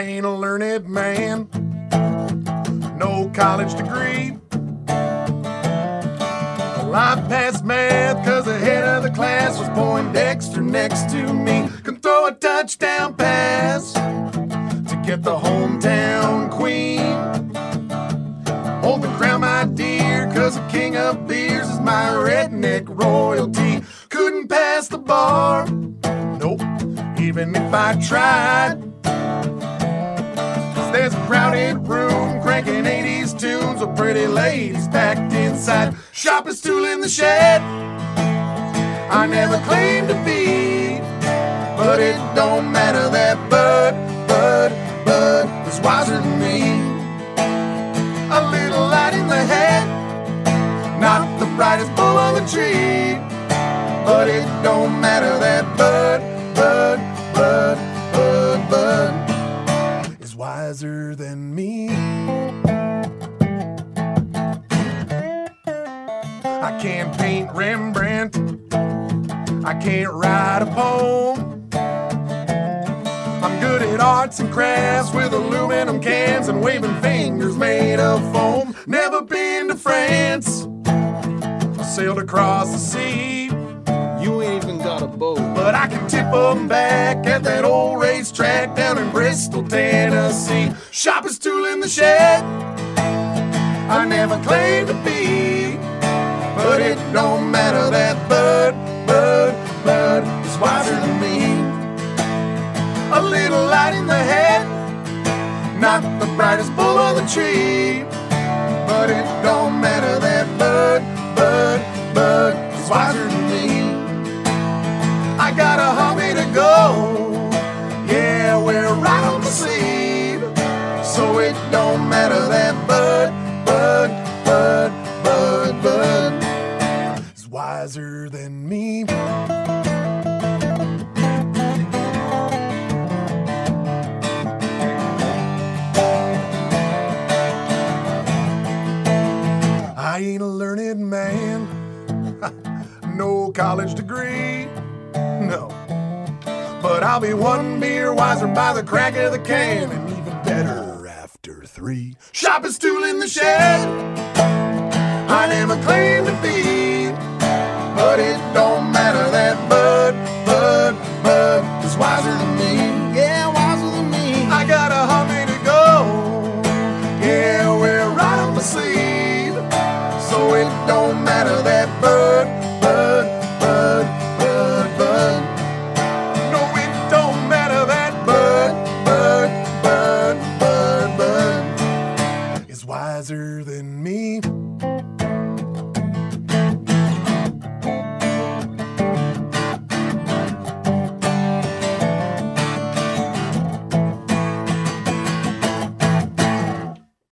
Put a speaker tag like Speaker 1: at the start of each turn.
Speaker 1: I ain't a learned man, no college degree. Life past math, cause the head of the class was Poindexter next to me. Can throw a touchdown pass to get the hometown queen. Hold the crown, my dear, cause the king of beers is my redneck royalty. Couldn't pass the bar, nope, even if I tried. Crowded room cranking 80s tunes with pretty ladies packed inside. Sharpest tool in the shed. I never claimed to be, but it don't matter that Bud, Bud, Bud is wiser than me. A little light in the head, not the brightest bull on the tree, but it don't matter that Bud, wiser than me. I can't paint Rembrandt. I can't write a poem. I'm good at arts and crafts with aluminum cans and waving fingers made of foam. Never been to France. I sailed across the sea.
Speaker 2: You ain't even got a boat.
Speaker 1: But I can tip 'em back at that old down in Bristol, Tennessee. Sharpest tool in the shed. I never claimed to be, but it don't matter that Bud, Bud, Bud is wiser than me. A little light in the head, not the brightest bull on the tree, but it don't matter that Bud, Bud, Bud is wiser than me. I got a hobby to go. Don't matter that Bud, Bud, Bud, Bud, Bud is wiser than me. I ain't a learned man, no college degree, no. But I'll be one beer wiser by the crack of the can, and even better three. Sharpest tool in the shed. I never claimed to be, but it